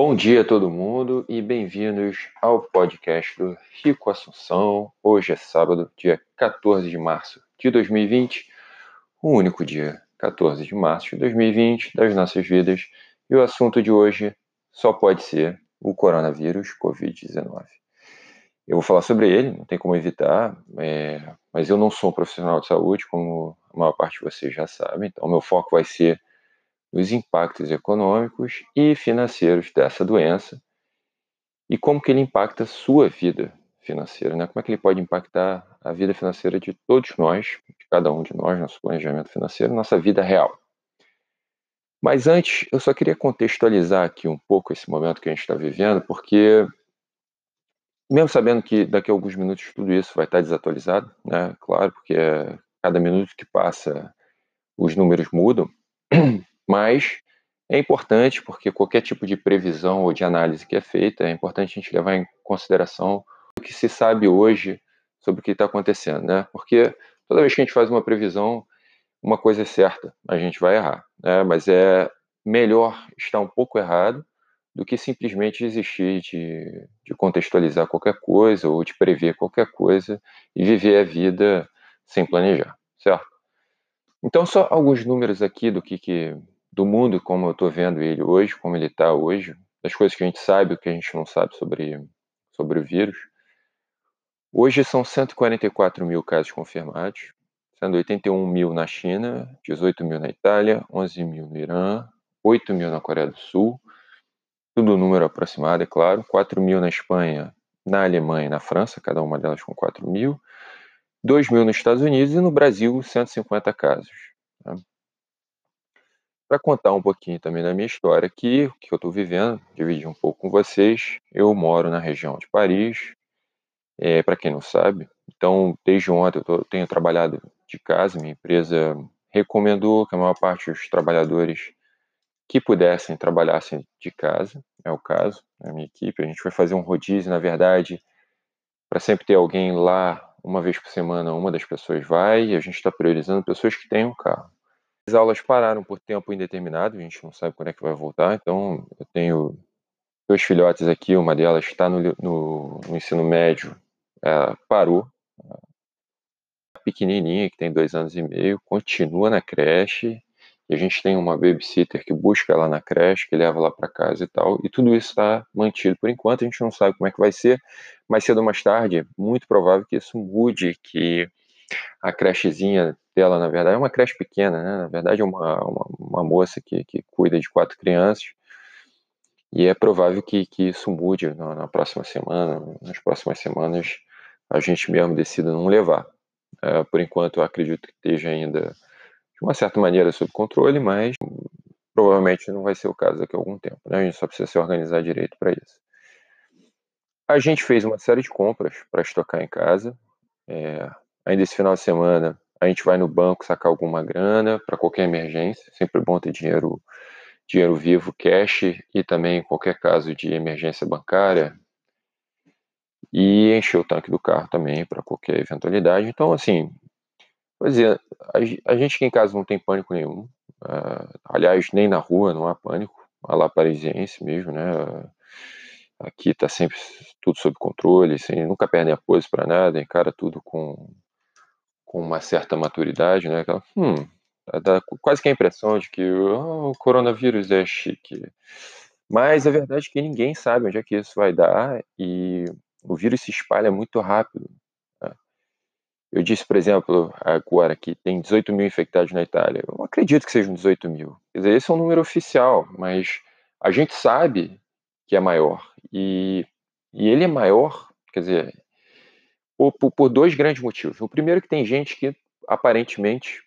Bom dia a todo mundo e bem-vindos ao podcast do Rico Assunção. Hoje é sábado, dia 14 de março de 2020, o único dia 14 de março de 2020 das nossas vidas. E o assunto de hoje só pode ser o coronavírus Covid-19. Eu vou falar sobre ele, não tem como evitar, é, mas eu não sou um profissional de saúde, como a maior parte de vocês já sabem, então meu foco vai ser os impactos econômicos e financeiros dessa doença e como que ele impacta a sua vida financeira, né? Como é que ele pode impactar a vida financeira de todos nós, de cada um de nós, nosso planejamento financeiro, nossa vida real. Mas antes, eu só queria contextualizar aqui um pouco esse momento que a gente está vivendo, porque mesmo sabendo que daqui a alguns minutos tudo isso vai estar desatualizado, né? Claro, porque cada minuto que passa os números mudam, mas é importante porque qualquer tipo de previsão ou de análise que é feita, é importante a gente levar em consideração o que se sabe hoje sobre o que está acontecendo, né? Porque toda vez que a gente faz uma previsão, uma coisa é certa, a gente vai errar, né? Mas é melhor estar um pouco errado do que simplesmente existir de, de contextualizar qualquer coisa ou de prever qualquer coisa e viver a vida sem planejar, certo? Então, só alguns números aqui do que, que do mundo como eu estou vendo ele hoje, como ele está hoje, das coisas que a gente sabe, o que a gente não sabe sobre, sobre o vírus. Hoje são 144 mil casos confirmados, sendo 81 mil na China, 18 mil na Itália, 11 mil no Irã, 8 mil na Coreia do Sul, tudo número aproximado, é claro, 4 mil na Espanha, na Alemanha e na França, cada uma delas com 4 mil, 2 mil nos Estados Unidos e no Brasil 150 casos. Tá? Para contar um pouquinho também da minha história aqui, que eu estou vivendo, dividir um pouco com vocês. Eu moro na região de Paris, é, para quem não sabe. Então, desde ontem eu tô, tenho trabalhado de casa. Minha empresa recomendou que a maior parte dos trabalhadores que pudessem trabalhassem de casa, é o caso, a minha equipe. A gente vai fazer um rodízio, na verdade, para sempre ter alguém lá uma vez por semana, uma das pessoas vai, e a gente está priorizando pessoas que tenham carro. As aulas pararam por tempo indeterminado, a gente não sabe quando é que vai voltar, então eu tenho dois filhotes aqui, uma delas está no, no, no ensino médio, ela parou, a pequenininha, que tem dois anos e meio, continua na creche, e a gente tem uma babysitter que busca ela na creche, que leva lá para casa e tal, e tudo isso está mantido por enquanto, a gente não sabe como é que vai ser, mais cedo ou mais tarde, muito provável que isso mude, que a crechezinha dela, na verdade, é uma creche pequena, né? Na verdade, é uma, uma, uma moça que, que cuida de quatro crianças. E é provável que, que isso mude na, na próxima semana, nas próximas semanas, a gente mesmo decida não levar. É, por enquanto, eu acredito que esteja ainda, de uma certa maneira, sob controle, mas provavelmente não vai ser o caso daqui a algum tempo. Né? A gente só precisa se organizar direito para isso. A gente fez uma série de compras para estocar em casa. É, ainda esse final de semana a gente vai no banco sacar alguma grana para qualquer emergência, sempre bom ter dinheiro dinheiro vivo, cash e também qualquer caso de emergência bancária e encher o tanque do carro também para qualquer eventualidade. Então, assim, pois é, a, gente aqui em casa não tem pânico nenhum. Uh, aliás, nem na rua não há pânico, a lá parisiense mesmo, né? Aqui está sempre tudo sob controle, assim, nunca perdem a pose para nada, encara tudo com com uma certa maturidade, né? Aquela, hum, dá quase que a impressão de que oh, o coronavírus é chique. Mas a verdade é que ninguém sabe onde é que isso vai dar e o vírus se espalha muito rápido. Né? Eu disse, por exemplo, agora que tem 18 mil infectados na Itália. Eu não acredito que sejam 18 mil. Quer dizer, esse é um número oficial, mas a gente sabe que é maior. E, e ele é maior, quer dizer, por, por, dois grandes motivos. O primeiro é que tem gente que aparentemente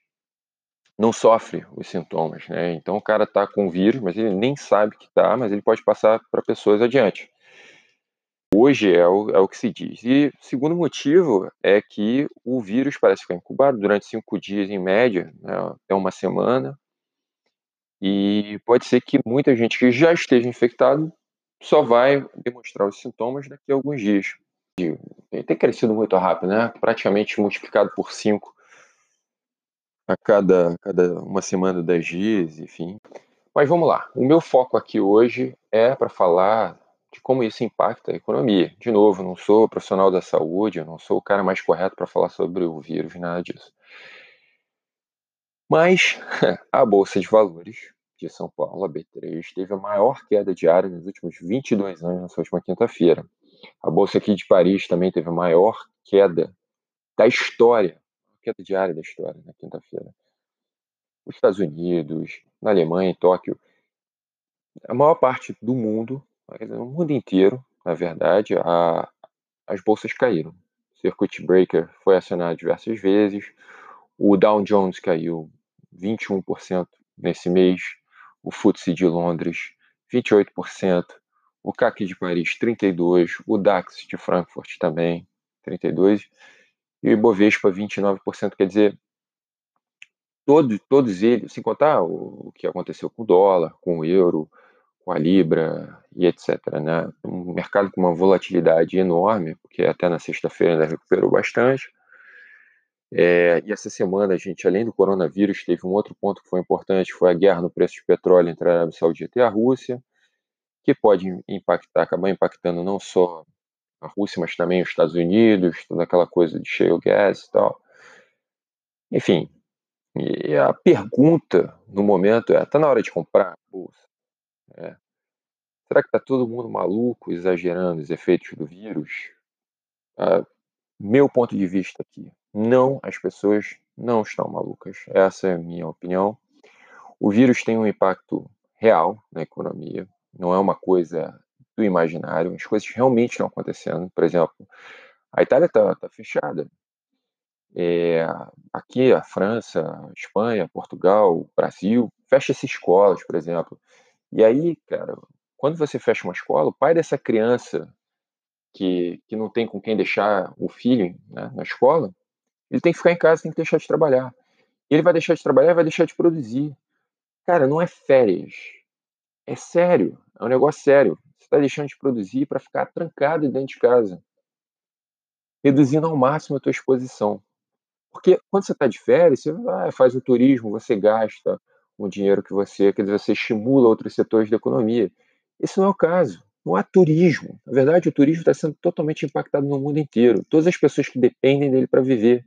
não sofre os sintomas, né? Então o cara está com vírus, mas ele nem sabe que está, mas ele pode passar para pessoas adiante. Hoje é o, é o que se diz. E segundo motivo é que o vírus parece ficar incubado durante cinco dias em média, né, até uma semana, e pode ser que muita gente que já esteja infectado só vai demonstrar os sintomas daqui a alguns dias tem crescido muito rápido, né? Praticamente multiplicado por 5 a cada, cada uma semana, 10 dias, enfim. Mas vamos lá. O meu foco aqui hoje é para falar de como isso impacta a economia. De novo, não sou profissional da saúde, eu não sou o cara mais correto para falar sobre o vírus, nada disso. Mas a Bolsa de Valores de São Paulo, a B3, teve a maior queda diária nos últimos 22 anos, nessa última quinta-feira. A Bolsa aqui de Paris também teve a maior queda da história, queda diária da história na quinta-feira. Os Estados Unidos, na Alemanha, em Tóquio, a maior parte do mundo, no mundo inteiro, na verdade, a, as bolsas caíram. O circuit breaker foi acionado diversas vezes, o Dow Jones caiu 21% nesse mês, o FTSE de Londres 28%, o CAC de Paris 32%, o DAX de Frankfurt também 32%, e o Ibovespa 29%, quer dizer, todos, todos eles, sem contar o, o que aconteceu com o dólar, com o euro, com a Libra e etc. Né? Um mercado com uma volatilidade enorme, porque até na sexta-feira ainda recuperou bastante. É, e essa semana, a gente, além do coronavírus, teve um outro ponto que foi importante, foi a guerra no preço de petróleo entre a Arábia Saudita e a Rússia, que pode impactar, acabar impactando não só a Rússia, mas também os Estados Unidos, toda aquela coisa de shale gas e tal. Enfim, e a pergunta no momento é: está na hora de comprar bolsa? É. Será que está todo mundo maluco, exagerando os efeitos do vírus? Ah, meu ponto de vista aqui, não, as pessoas não estão malucas. Essa é a minha opinião. O vírus tem um impacto real na economia, não é uma coisa do imaginário, as coisas realmente estão acontecendo. Por exemplo, a Itália está tá fechada. É, aqui, a França, a Espanha, Portugal, Brasil, fecha-se escolas, por exemplo. E aí, cara, quando você fecha uma escola, o pai dessa criança que, que não tem com quem deixar o filho né, na escola, ele tem que ficar em casa, tem que deixar de trabalhar. Ele vai deixar de trabalhar vai deixar de produzir. Cara, não é férias. É sério. É um negócio sério. Você está deixando de produzir para ficar trancado dentro de casa. Reduzindo ao máximo a tua exposição. Porque quando você está de férias, você vai, faz o turismo, você gasta o dinheiro que você, quer dizer, você estimula outros setores da economia. Esse não é o caso. Não há turismo. Na verdade, o turismo está sendo totalmente impactado no mundo inteiro. Todas as pessoas que dependem dele para viver.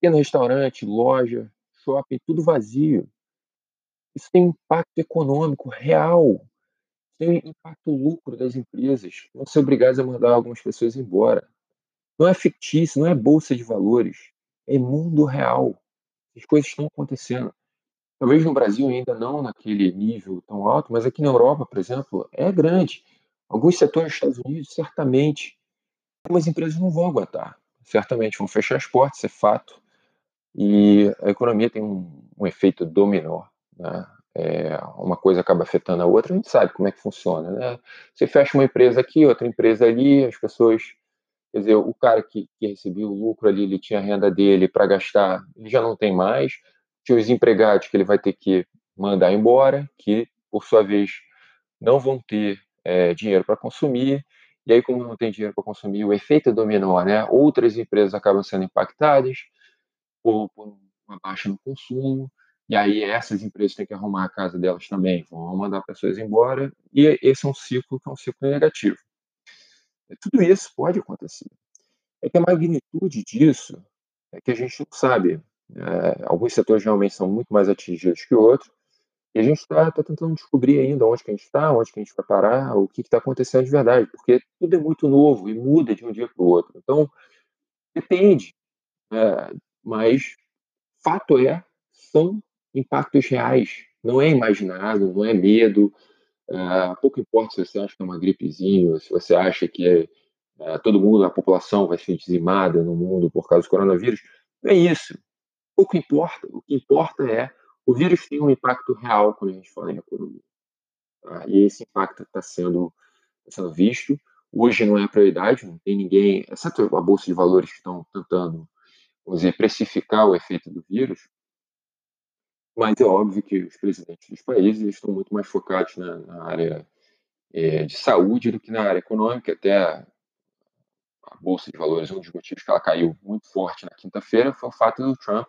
Pequeno restaurante, loja, shopping, tudo vazio. Isso tem um impacto econômico real. Tem um impacto lucro das empresas. Vão ser obrigados a mandar algumas pessoas embora. Não é fictício, não é bolsa de valores. É mundo real. As coisas estão acontecendo. Talvez no Brasil ainda não naquele nível tão alto, mas aqui na Europa, por exemplo, é grande. Alguns setores dos Estados Unidos, certamente, algumas empresas não vão aguentar. Certamente vão fechar as portas, é fato. E a economia tem um, um efeito dominó. Né? É, uma coisa acaba afetando a outra, a gente sabe como é que funciona. Né? Você fecha uma empresa aqui, outra empresa ali, as pessoas Quer dizer, o cara que, que recebia o lucro ali, ele tinha a renda dele para gastar, ele já não tem mais tinha os empregados que ele vai ter que mandar embora, que, por sua vez, não vão ter é, dinheiro para consumir, e aí, como não tem dinheiro para consumir, o efeito é dominó, né? Outras empresas acabam sendo impactadas por, por uma baixa no consumo, e aí essas empresas têm que arrumar a casa delas também, vão mandar pessoas embora, e esse é um ciclo que é um ciclo negativo. Tudo isso pode acontecer. É que a magnitude disso é que a gente não sabe. É, alguns setores realmente são muito mais atingidos que outros. E a gente está tá tentando descobrir ainda onde que a gente está, onde que a gente vai parar, o que está acontecendo de verdade, porque tudo é muito novo e muda de um dia para o outro. Então, depende. É, mas fato é, são impactos reais. Não é imaginado, não é medo. É, pouco importa se você acha que é uma gripezinha, se você acha que é, todo mundo, a população vai ser dizimada no mundo por causa do coronavírus. Não é isso pouco importa. O que importa é o vírus tem um impacto real quando a gente fala em economia. Tá? E esse impacto está sendo, tá sendo visto. Hoje não é a prioridade, não tem ninguém, exceto a Bolsa de Valores que estão tentando, vamos dizer, precificar o efeito do vírus. Mas é óbvio que os presidentes dos países estão muito mais focados na, na área é, de saúde do que na área econômica. Até a, a Bolsa de Valores, um dos motivos que ela caiu muito forte na quinta-feira foi o fato do Trump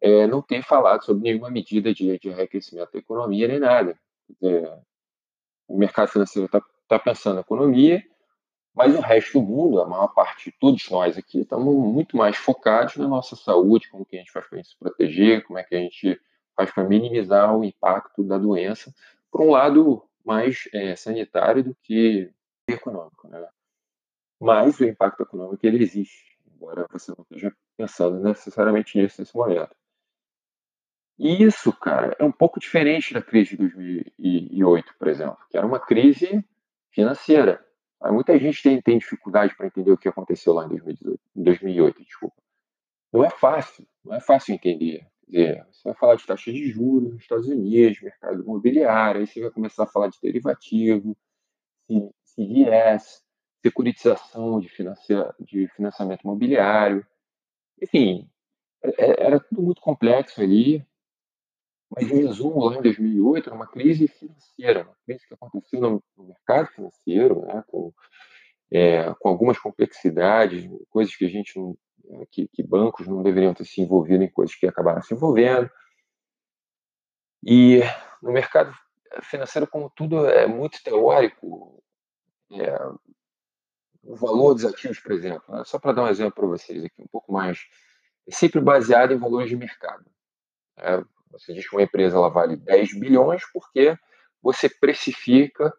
é, não ter falado sobre nenhuma medida de, de enriquecimento da economia nem nada. É, o mercado financeiro está tá pensando na economia, mas o resto do mundo, a maior parte de todos nós aqui, estamos muito mais focados na nossa saúde, como que a gente faz para se proteger, como é que a gente faz para minimizar o impacto da doença, por um lado mais é, sanitário do que econômico. Né? Mas o impacto econômico ele existe, embora você não esteja pensando necessariamente nisso nesse momento. E isso, cara, é um pouco diferente da crise de 2008, por exemplo, que era uma crise financeira. Muita gente tem, tem dificuldade para entender o que aconteceu lá em 2018, 2008, desculpa. Não é fácil, não é fácil entender. Você vai falar de taxa de juros nos Estados Unidos, mercado imobiliário, aí você vai começar a falar de derivativo, CDS, securitização de, de financiamento imobiliário. Enfim, é, é, era tudo muito complexo ali. Mas, em resumo, lá em 2008, era uma crise financeira, uma crise que aconteceu no, mercado financeiro, né, com, é, com algumas complexidades, coisas que a gente não, é, que, que, bancos não deveriam ter se envolvido em coisas que acabaram se envolvendo. E no mercado financeiro, como tudo é muito teórico, é, o valor dos ativos, por exemplo, né, só para dar um exemplo para vocês aqui, um pouco mais, é sempre baseado em valores de mercado. É, você diz que uma empresa ela vale 10 bilhões porque você precifica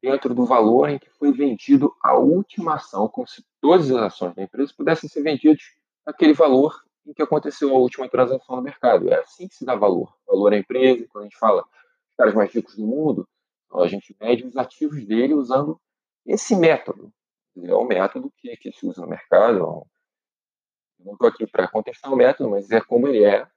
dentro do valor em que foi vendido a última ação, como se todas as ações da empresa pudessem ser vendidas naquele valor em que aconteceu a última transação no mercado. É assim que se dá valor. Valor à empresa, quando a gente fala os caras mais ricos do mundo, então a gente mede os ativos dele usando esse método. É o método que, que se usa no mercado. não estou aqui para contestar o método, mas é como ele é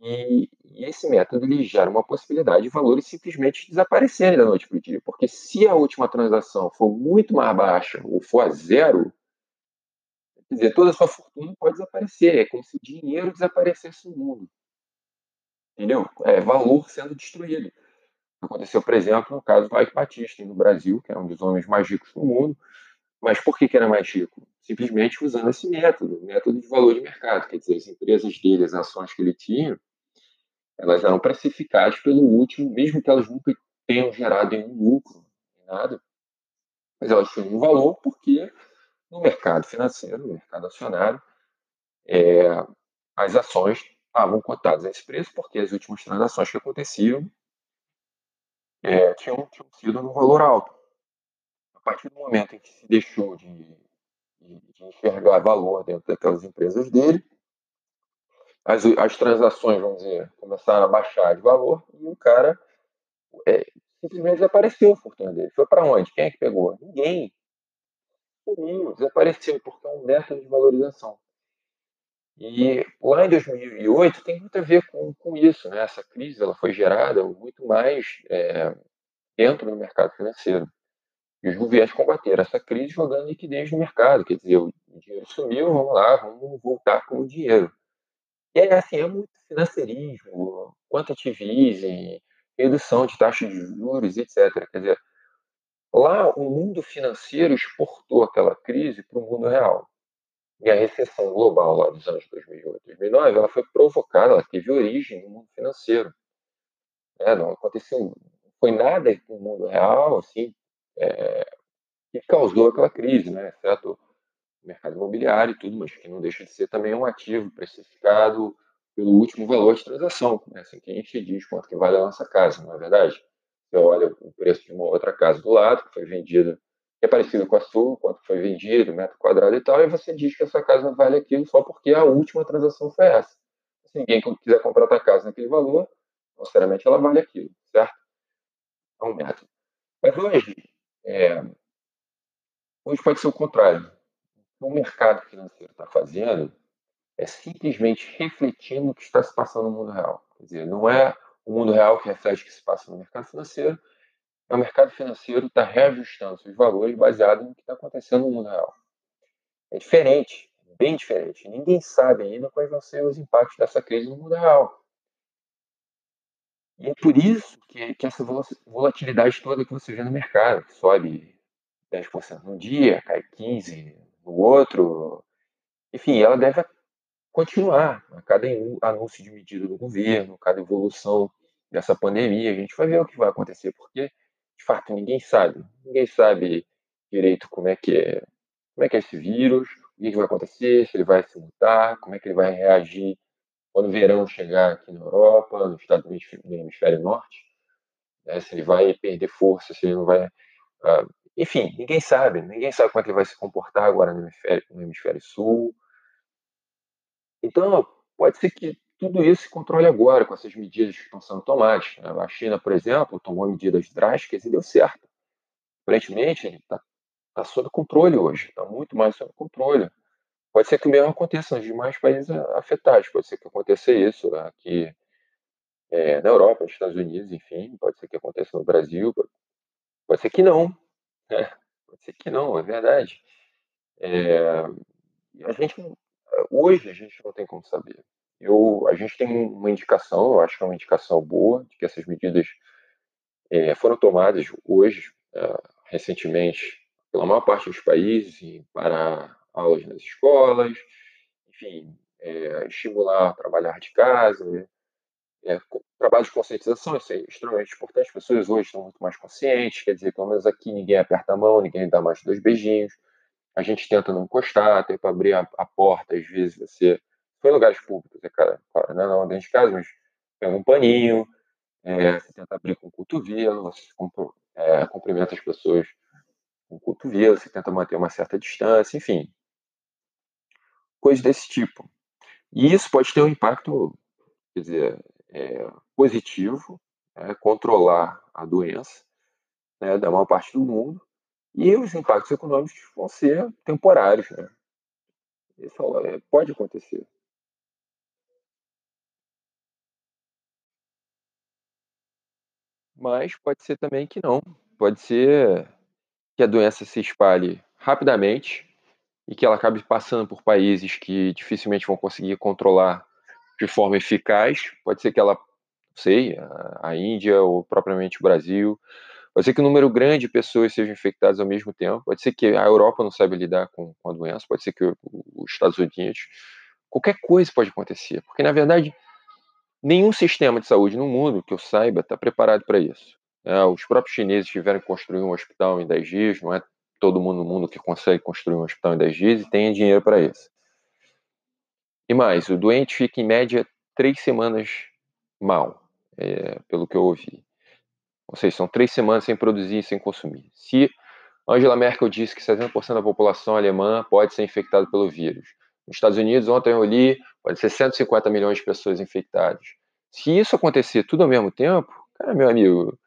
e, e, esse método ele gera uma possibilidade de valores simplesmente desaparecerem da noite para o dia. Porque se a última transação for muito mais baixa ou for a zero, quer dizer, toda a sua fortuna pode desaparecer. É como se dinheiro desaparecesse no mundo. Entendeu? É valor sendo destruído. Aconteceu, por exemplo, no caso do Ike Batista, no Brasil, que era um dos homens mais ricos do mundo. Mas por que, que era mais rico? Simplesmente usando esse método, método de valor de mercado. Quer dizer, as empresas dele, as ações que ele tinha, elas eram precificadas pelo último, mesmo que elas nunca tenham gerado nenhum lucro, nada, mas elas tinham um valor porque no mercado financeiro, no mercado acionário, é, as ações estavam cotadas a esse preço porque as últimas transações que aconteciam é, tinham, tinham sido no valor alto. A partir do momento em que se deixou de, de, de enxergar valor dentro daquelas empresas dele, as, as transações, vamos dizer, começaram a baixar de valor e o cara é, simplesmente desapareceu a fortuna dele. Foi para onde? Quem é que pegou? Ninguém. Sumiu, desapareceu, porque é um método de valorização. E lá em 2008 tem muito a ver com, com isso, né? Essa crise ela foi gerada muito mais é, dentro do mercado financeiro. E os governos combateram essa crise jogando liquidez no mercado, quer dizer, o dinheiro sumiu, vamos lá, vamos voltar com o dinheiro. E assim, é muito financeirismo, quantitatismo, redução de taxas de juros, etc. Quer dizer, lá o mundo financeiro exportou aquela crise para o mundo real. E a recessão global lá dos anos 2008, 2009, ela foi provocada, ela teve origem no mundo financeiro. É, não aconteceu, não foi nada no mundo real, assim, é, que causou aquela crise, né? Certo? Mercado imobiliário e tudo, mas que não deixa de ser também um ativo precificado pelo último valor de transação. Né? Assim que a gente diz quanto que vale a nossa casa, não é verdade? Você olha o preço de uma outra casa do lado, que foi vendida, que é parecido com a sua, quanto foi vendido, metro quadrado e tal, e você diz que a sua casa vale aquilo só porque a última transação foi essa. Se ninguém quiser comprar a casa naquele valor, sinceramente ela vale aquilo, certo? É um método. Mas hoje, é, hoje pode ser o contrário o mercado financeiro está fazendo é simplesmente refletindo o que está se passando no mundo real. Quer dizer, não é o mundo real que reflete o que se passa no mercado financeiro, é o mercado financeiro está reajustando seus valores baseado no que está acontecendo no mundo real. É diferente, bem diferente. Ninguém sabe ainda quais vão ser os impactos dessa crise no mundo real. E é por isso que, que essa volatilidade toda que você vê no mercado, que sobe 10% num dia, cai 15%, no outro. Enfim, ela deve continuar. A cada anúncio de medida do governo, cada evolução dessa pandemia, a gente vai ver o que vai acontecer, porque, de fato, ninguém sabe. Ninguém sabe direito como é que é, como é, que é esse vírus, o que, vai acontecer, se ele vai se mutar, como é que ele vai reagir quando o verão chegar aqui na Europa, no estado do hemisfério norte, né, se ele vai perder força, se ele não vai... Uh, enfim, ninguém sabe. Ninguém sabe como é que ele vai se comportar agora no hemisfério, no hemisfério sul. Então, pode ser que tudo isso se controle agora com essas medidas que estão sendo tomadas. Né. A China, por exemplo, tomou medidas drásticas e deu certo. Aparentemente, está tá sob controle hoje, está muito mais sob controle. Pode ser que o mesmo aconteça nos demais países afetados, pode ser que aconteça isso aqui é, na Europa, nos Estados Unidos, enfim, pode ser que aconteça no Brasil, pode ser que não, né? pode ser que não, é verdade. É, a gente, hoje a gente não tem como saber. Eu, a gente tem uma indicação, eu acho que é uma indicação boa, de que essas medidas é, foram tomadas hoje, é, recentemente, pela maior parte dos países, para aulas nas escolas, enfim, é, estimular trabalhar de casa, né? É, trabalho de conscientização, isso é extremamente importante. As pessoas hoje estão muito mais conscientes, quer dizer, pelo menos aqui ninguém aperta a mão, ninguém dá mais dois beijinhos. A gente tenta não encostar, para abrir a, a, porta, às vezes você. Foi em lugares públicos, é cara, não, não dentro de casa, mas pega um paninho, é, você tenta abrir com o cotovelo, você é, cumprimenta as pessoas com o cotovelo, você tenta manter uma certa distância, enfim. Coisas desse tipo. E isso pode ter um impacto, quer dizer, é, positivo, é, controlar a doença né, da maior parte do mundo, e os impactos econômicos vão ser temporários. Né? Isso é, pode acontecer. Mas pode ser também que não. Pode ser que a doença se espalhe rapidamente e que ela acabe passando por países que dificilmente vão conseguir controlar de forma eficaz. Pode ser que ela, sei, a, Índia ou propriamente o Brasil. Pode ser que um número grande de pessoas sejam infectadas ao mesmo tempo. Pode ser que a Europa não saiba lidar com, com a doença. Pode ser que os Estados Unidos. Qualquer coisa pode acontecer. Porque, na verdade, nenhum sistema de saúde no mundo, que eu saiba, está preparado para isso. É, os próprios chineses tiveram que construir um hospital em 10 dias. Não é todo mundo no mundo que consegue construir um hospital em 10 dias e tem dinheiro para isso. E mais, o doente fica em média três semanas mal, é, pelo que eu ouvi. Ou seja, são três semanas sem produzir sem consumir. Se Angela Merkel disse que 70% da população alemã pode ser infectada pelo vírus. Nos Estados Unidos, ontem eu li, pode ser 150 milhões de pessoas infectadas. Se isso acontecer tudo ao mesmo tempo, cara, meu amigo,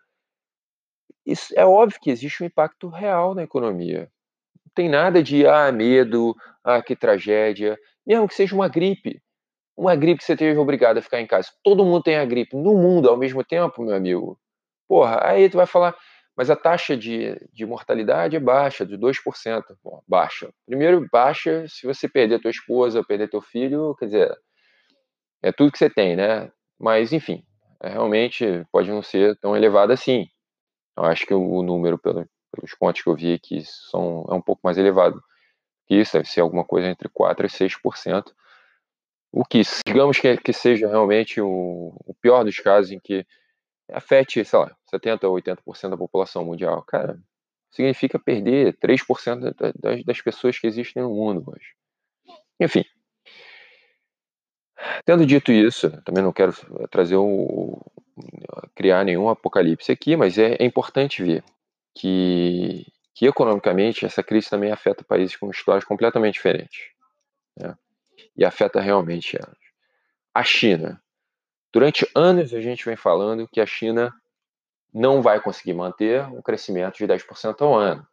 isso é óbvio que existe um impacto real na economia. Tem nada de ah, medo, ah, que tragédia mesmo que seja uma gripe, uma gripe que você esteja obrigado a ficar em casa. Todo mundo tem a gripe no mundo ao mesmo tempo, meu amigo. Porra, aí tu vai falar, mas a taxa de, de mortalidade é baixa, de 2%. Bom, baixa. Primeiro, baixa se você perder tua esposa, perder teu filho, quer dizer, é tudo que você tem, né? Mas, enfim, é, realmente pode não ser tão elevado assim. Eu acho que o número, pelo, pelos contos que eu vi aqui, são, é um pouco mais elevado isso deve ser alguma coisa entre 4% e 6%. O que, digamos que, que seja realmente o, o pior dos casos em que afete, sei lá, 70% ou 80% da população mundial. Cara, significa perder 3% das, das pessoas que existem no mundo hoje. Enfim. Tendo dito isso, também não quero trazer o, criar nenhum apocalipse aqui, mas é, é importante ver que que economicamente essa crise também afeta países com histórias completamente diferentes. Né? E afeta realmente elas. A China. Durante anos a gente vem falando que a China não vai conseguir manter um crescimento de 10% ao ano.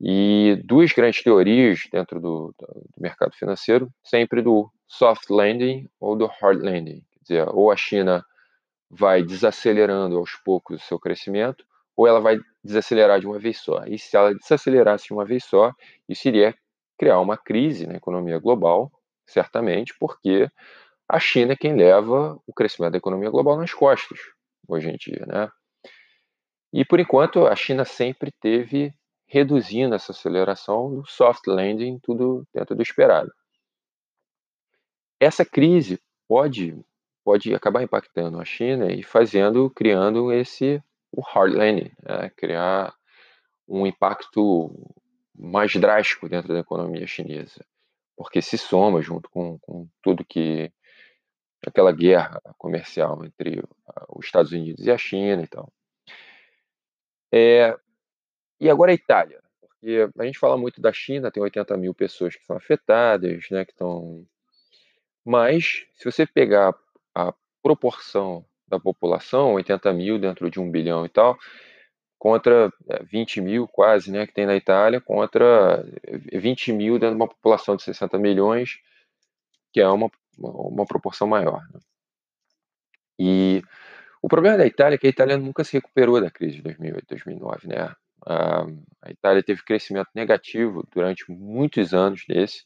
E duas grandes teorias dentro do, do, mercado financeiro, sempre do soft landing ou do hard landing. Quer dizer, ou a China vai desacelerando aos poucos o seu crescimento, ou ela vai desacelerar de uma vez só. E se ela desacelerasse de uma vez só, isso iria criar uma crise na economia global, certamente, porque a China é quem leva o crescimento da economia global nas costas, hoje em dia, né? E por enquanto a China sempre teve reduzindo essa aceleração do soft landing, tudo dentro do esperado. essa crise pode pode acabar impactando a China e fazendo criando esse o hard landing, né, criar um impacto mais drástico dentro da economia chinesa, porque se soma junto com, com tudo que aquela guerra comercial entre os Estados Unidos e a China e tal. É, e agora a Itália, porque a gente fala muito da China, tem 80 mil pessoas que são afetadas, né, que estão. Mas se você pegar a proporção da população, 80 mil dentro de um bilhão e tal, contra 20 é, mil quase, né, que tem na Itália, contra 20 mil dentro de uma população de 60 milhões, que é uma, uma proporção maior. Né? E o problema da Itália é que a Itália nunca se recuperou da crise de 2008, 2009, né? A, a Itália teve crescimento negativo durante muitos anos desse,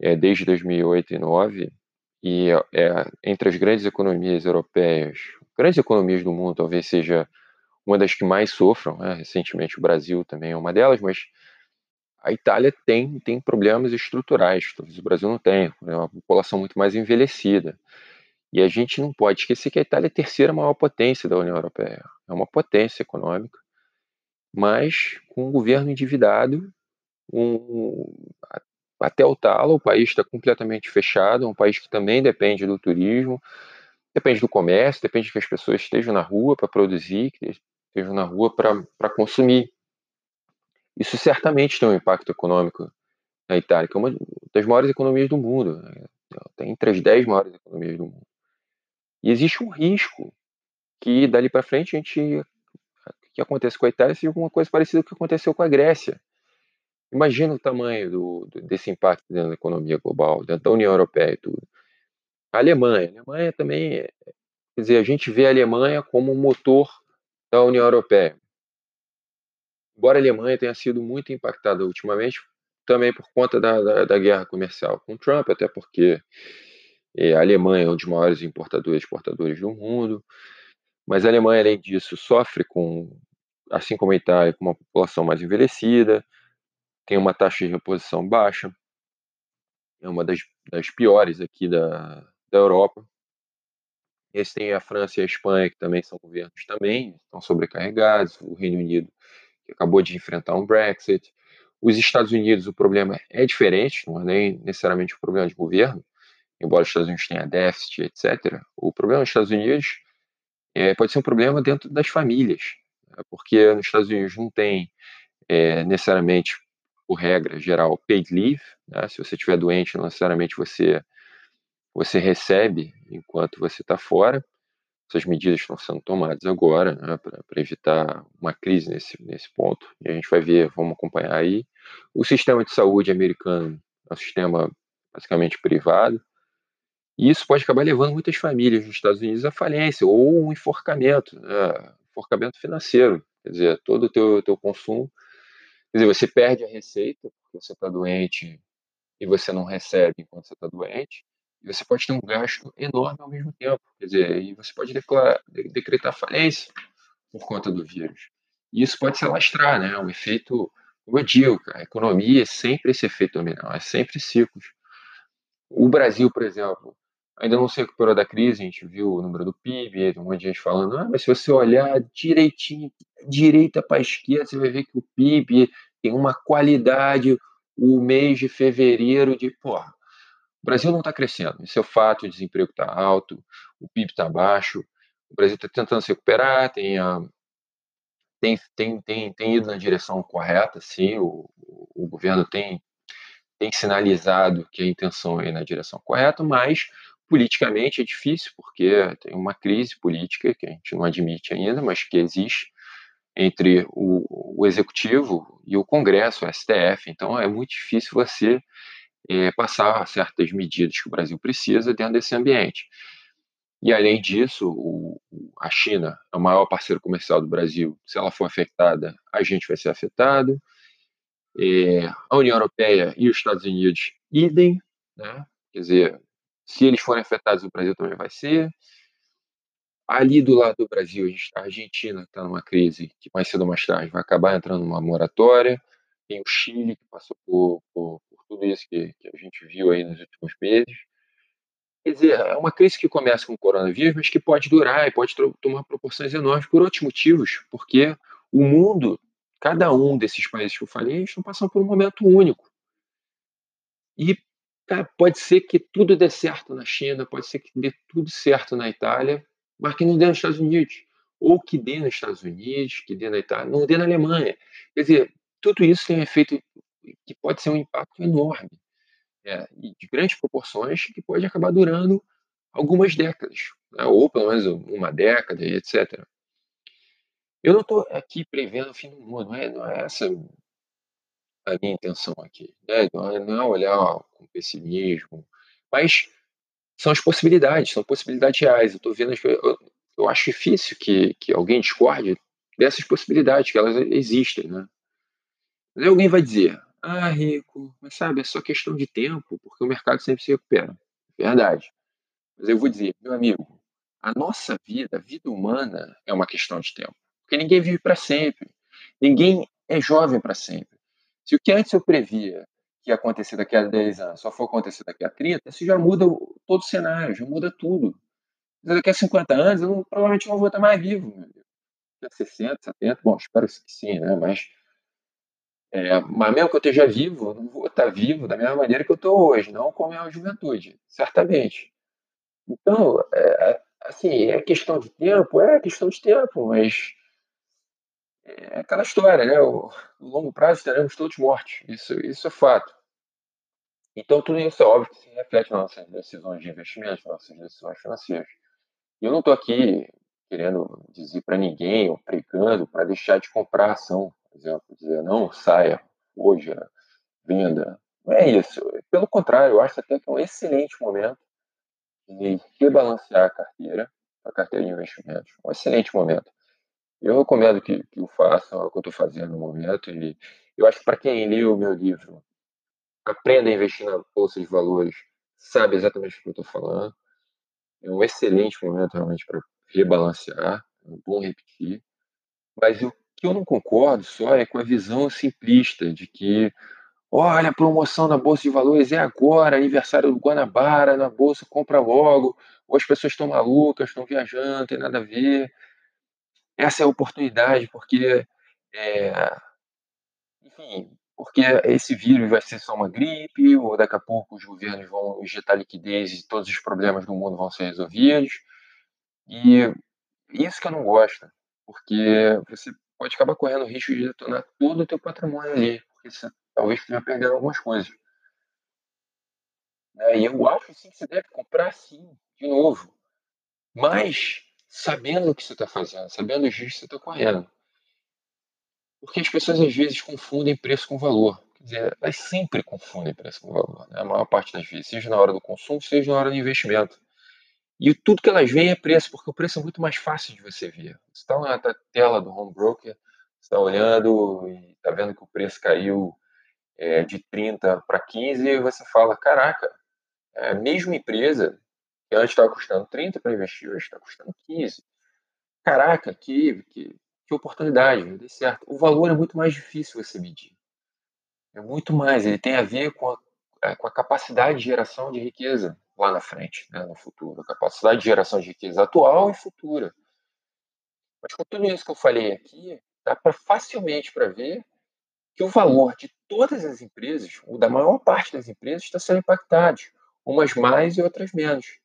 é, desde 2008 e 2009, e é, entre as grandes economias europeias, grandes economias do mundo, talvez seja uma das que mais sofram. Né? Recentemente o Brasil também é uma delas, mas a Itália tem, tem problemas estruturais, talvez o Brasil não tenha, é uma população muito mais envelhecida. E a gente não pode esquecer que a Itália é a terceira maior potência da União Europeia. É uma potência econômica, mas com um governo endividado, um, até o talo, o país está completamente fechado, é um país que também depende do turismo, depende do comércio, depende que as pessoas estejam na rua para produzir, que estejam na rua para consumir. Isso certamente tem um impacto econômico na Itália, que é uma das maiores economias do mundo. Né? Tem entre as dez maiores economias do mundo. E existe um risco que dali para frente a gente que acontece com a Itália seja alguma coisa parecida com o que aconteceu com a Grécia. Imagina o tamanho do, desse impacto dentro da economia global, dentro da União Europeia e tudo. A Alemanha, a Alemanha também, é, quer dizer, a gente vê a Alemanha como um motor da União Europeia. Embora a Alemanha tenha sido muito impactada ultimamente, também por conta da, da, da guerra comercial com Trump, até porque é, a Alemanha é um dos maiores importadores e exportadores do mundo, mas a Alemanha, além disso, sofre com, assim como a Itália, com uma população mais envelhecida, tem uma taxa de reposição baixa, é uma das, das piores aqui da, da Europa. Esse tem a França e a Espanha, que também são governos também, estão sobrecarregados, o Reino Unido, que acabou de enfrentar um Brexit. Os Estados Unidos, o problema é diferente, não é nem necessariamente o problema de governo, embora os Estados Unidos tenha déficit, etc. O problema dos Estados Unidos é, pode ser um problema dentro das famílias, né? porque nos Estados Unidos não tem é, necessariamente, por regra geral, paid leave. Né? Se você estiver doente, não necessariamente você você recebe enquanto você está fora. Essas medidas estão sendo tomadas agora né, para evitar uma crise nesse, nesse ponto. E a gente vai ver, vamos acompanhar aí. O sistema de saúde americano é um sistema basicamente privado. E isso pode acabar levando muitas famílias nos Estados Unidos à falência ou um enforcamento, né? enforcamento financeiro. Quer dizer, todo o teu, teu consumo. Quer dizer, você perde a receita porque você está doente e você não recebe enquanto você está doente. E você pode ter um gasto enorme ao mesmo tempo. Quer dizer, e você pode declarar, decretar falência por conta do vírus. E isso pode se alastrar, né? Um efeito, como eu digo, a economia é sempre esse efeito dominal, é sempre ciclos. O Brasil, por exemplo, ainda não se recuperou da crise, a gente viu o número do PIB, um monte de gente falando, ah, mas se você olhar direitinho, direita para esquerda, você vai ver que o PIB tem uma qualidade, o mês de fevereiro de, porra, o Brasil não está crescendo, esse é o fato, o desemprego está alto, o PIB está baixo, o Brasil está tentando se recuperar, tem, a, tem, tem, tem, tem ido na direção correta, sim, o, o governo tem, tem sinalizado que a intenção é ir na direção correta, mas politicamente é difícil, porque tem uma crise política que a gente não admite ainda, mas que existe entre o, o executivo e o Congresso, o STF. Então é muito difícil você é, passar certas medidas que o Brasil precisa dentro desse ambiente. E, além disso, o, a China é o maior parceiro comercial do Brasil. Se ela for afetada, a gente vai ser afetado. É, a União Europeia e os Estados Unidos, idem. Né? Quer dizer, se eles forem afetados, o Brasil também vai ser. Ali do lado do Brasil, a Argentina está numa crise que mais cedo ou mais tarde vai acabar entrando numa moratória. Tem o Chile, que passou por, por, por tudo isso que, que, a gente viu aí nos últimos meses. dizer, é uma crise que começa com o coronavírus, mas que pode durar e pode tomar proporções enormes por outros motivos, porque o mundo, cada um desses países que eu falei, estão passando por um momento único. E cara, pode ser que tudo dê certo na China, pode ser que dê tudo certo na Itália, mas que não dê nos Estados Unidos. Ou que dê nos Estados Unidos, que dê na Itália, não dê na Alemanha. Quer dizer, tudo isso tem um efeito que pode ser um impacto enorme, é, de grandes proporções, que pode acabar durando algumas décadas, né? ou pelo menos uma década, etc. Eu não estou aqui prevendo o fim do mundo, não é, não é essa a minha intenção aqui, né? Não é, não é olhar com pessimismo, mas são as possibilidades, são possibilidades reais. Eu estou vendo, eu, eu acho difícil que, que alguém discorde dessas possibilidades, que elas existem, né? Aí alguém vai dizer, ah, Rico, mas sabe, é só questão de tempo, porque o mercado sempre se recupera. Verdade. Mas eu vou dizer, meu amigo, a nossa vida, a vida humana, é uma questão de tempo. Porque ninguém vive para sempre. Ninguém é jovem para sempre. Se o que antes eu previa que ia acontecer daqui a 10 anos só for acontecer daqui a 30, isso já muda todo o cenário, já muda tudo. Daqui a 50 anos, eu não, provavelmente não vou estar mais vivo. Daqui a 60, 70, bom, espero que sim, né? Mas, é, mas mesmo que eu esteja vivo, eu não vou estar vivo da mesma maneira que eu estou hoje, não como é a juventude, certamente. Então, é, assim, é questão de tempo? É questão de tempo, mas é aquela história, né? O, no longo prazo teremos todos mortos. Isso, isso é fato. Então, tudo isso é óbvio que se reflete nas nossas decisões de investimento, nas nossas decisões financeiras. E eu não estou aqui querendo dizer para ninguém ou pregando para deixar de comprar ação, por exemplo, dizer não, saia hoje, venda. Não é isso. Pelo contrário, eu acho até que é um excelente momento de rebalancear a carteira, a carteira de investimentos. Um excelente momento. Eu recomendo que, que o façam, é o que eu estou fazendo no momento. E eu acho que para quem leu o meu livro, aprenda a investir na bolsa de valores, sabe exatamente o que eu estou falando. É um excelente momento realmente para rebalancear, é bom repetir. Mas o que eu não concordo só é com a visão simplista de que, olha, a promoção na bolsa de valores é agora, aniversário do Guanabara, na bolsa compra logo, ou as pessoas estão malucas, estão viajando, não tem nada a ver essa é a oportunidade, porque, é, enfim, porque esse vírus vai ser só uma gripe, ou daqui a pouco os governos vão injetar liquidez e todos os problemas do mundo vão ser resolvidos. E isso que eu não gosto, porque você pode acabar correndo o risco de detonar todo o teu patrimônio ali, porque você talvez esteja perdendo algumas coisas. É, e eu acho sim que você deve comprar sim, de novo. Mas sabendo o que você está fazendo, sabendo os riscos que você está correndo. Porque as pessoas às vezes confundem preço com valor. Quer dizer, elas sempre confundem preço com valor, né? a maior parte das vezes, seja na hora do consumo, seja na hora do investimento. E tudo que elas veem é preço, porque o preço é muito mais fácil de você ver. Você está na tela do home broker, está olhando e está vendo que o preço caiu é, de 30 para 15 e você fala, caraca, é a mesma empresa que antes estava custando 30 para investir, hoje está custando 15. Caraca, que, que, que oportunidade, deu certo. O valor é muito mais difícil você medir. É muito mais, ele tem a ver com a, é, com a capacidade de geração de riqueza lá na frente, né, no futuro. A capacidade de geração de riqueza atual e futura. Mas com tudo isso que eu falei aqui, dá para facilmente para ver que o valor de todas as empresas, ou da maior parte das empresas, está sendo impactado, umas mais e outras menos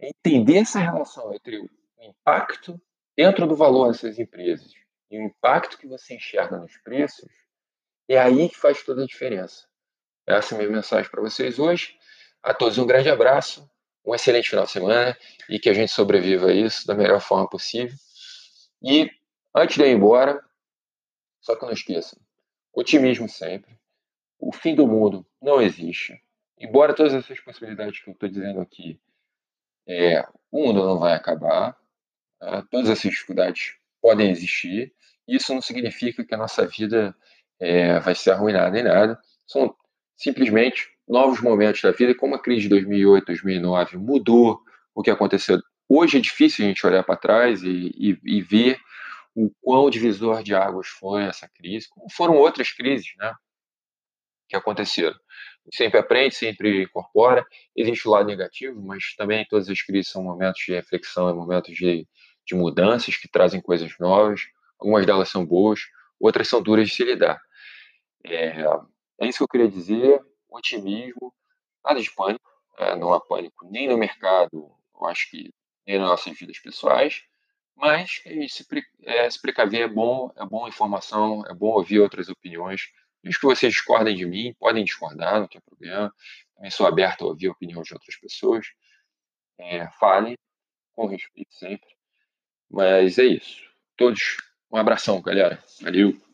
entender essa relação entre o impacto dentro do valor dessas empresas e o impacto que você enxerga nos preços, é aí que faz toda a diferença. Essa é a minha mensagem para vocês hoje. A todos um grande abraço, um excelente final de semana e que a gente sobreviva a isso da melhor forma possível. E antes de ir embora, só que não esqueçam, otimismo sempre. O fim do mundo não existe. Embora todas essas possibilidades que eu estou dizendo aqui é, o mundo não vai acabar, tá? todas essas dificuldades podem existir, isso não significa que a nossa vida é, vai ser arruinada em nada, são simplesmente novos momentos da vida, como a crise de 2008, 2009 mudou o que aconteceu. Hoje é difícil a gente olhar para trás e, e, e, ver o quão divisor de águas foi essa crise, como foram outras crises né, que aconteceram. Sempre aprende, sempre incorpora. Existe o lado negativo, mas também todas as crises são momentos de reflexão, momentos de, de mudanças que trazem coisas novas. Algumas delas são boas, outras são duras de se lidar. É, é isso que eu queria dizer. Otimismo, nada de pânico. É, não há pânico nem no mercado, eu acho que nem nas nossas vidas pessoais. Mas se, é, se precaver é bom, é bom informação, é bom ouvir outras opiniões. Mesmo que vocês discordem de mim, podem discordar, não tem problema. Também sou aberto a ouvir a opinião de outras pessoas. É, falem, com respeito sempre. Mas é isso. Todos, um abração, galera. Valeu.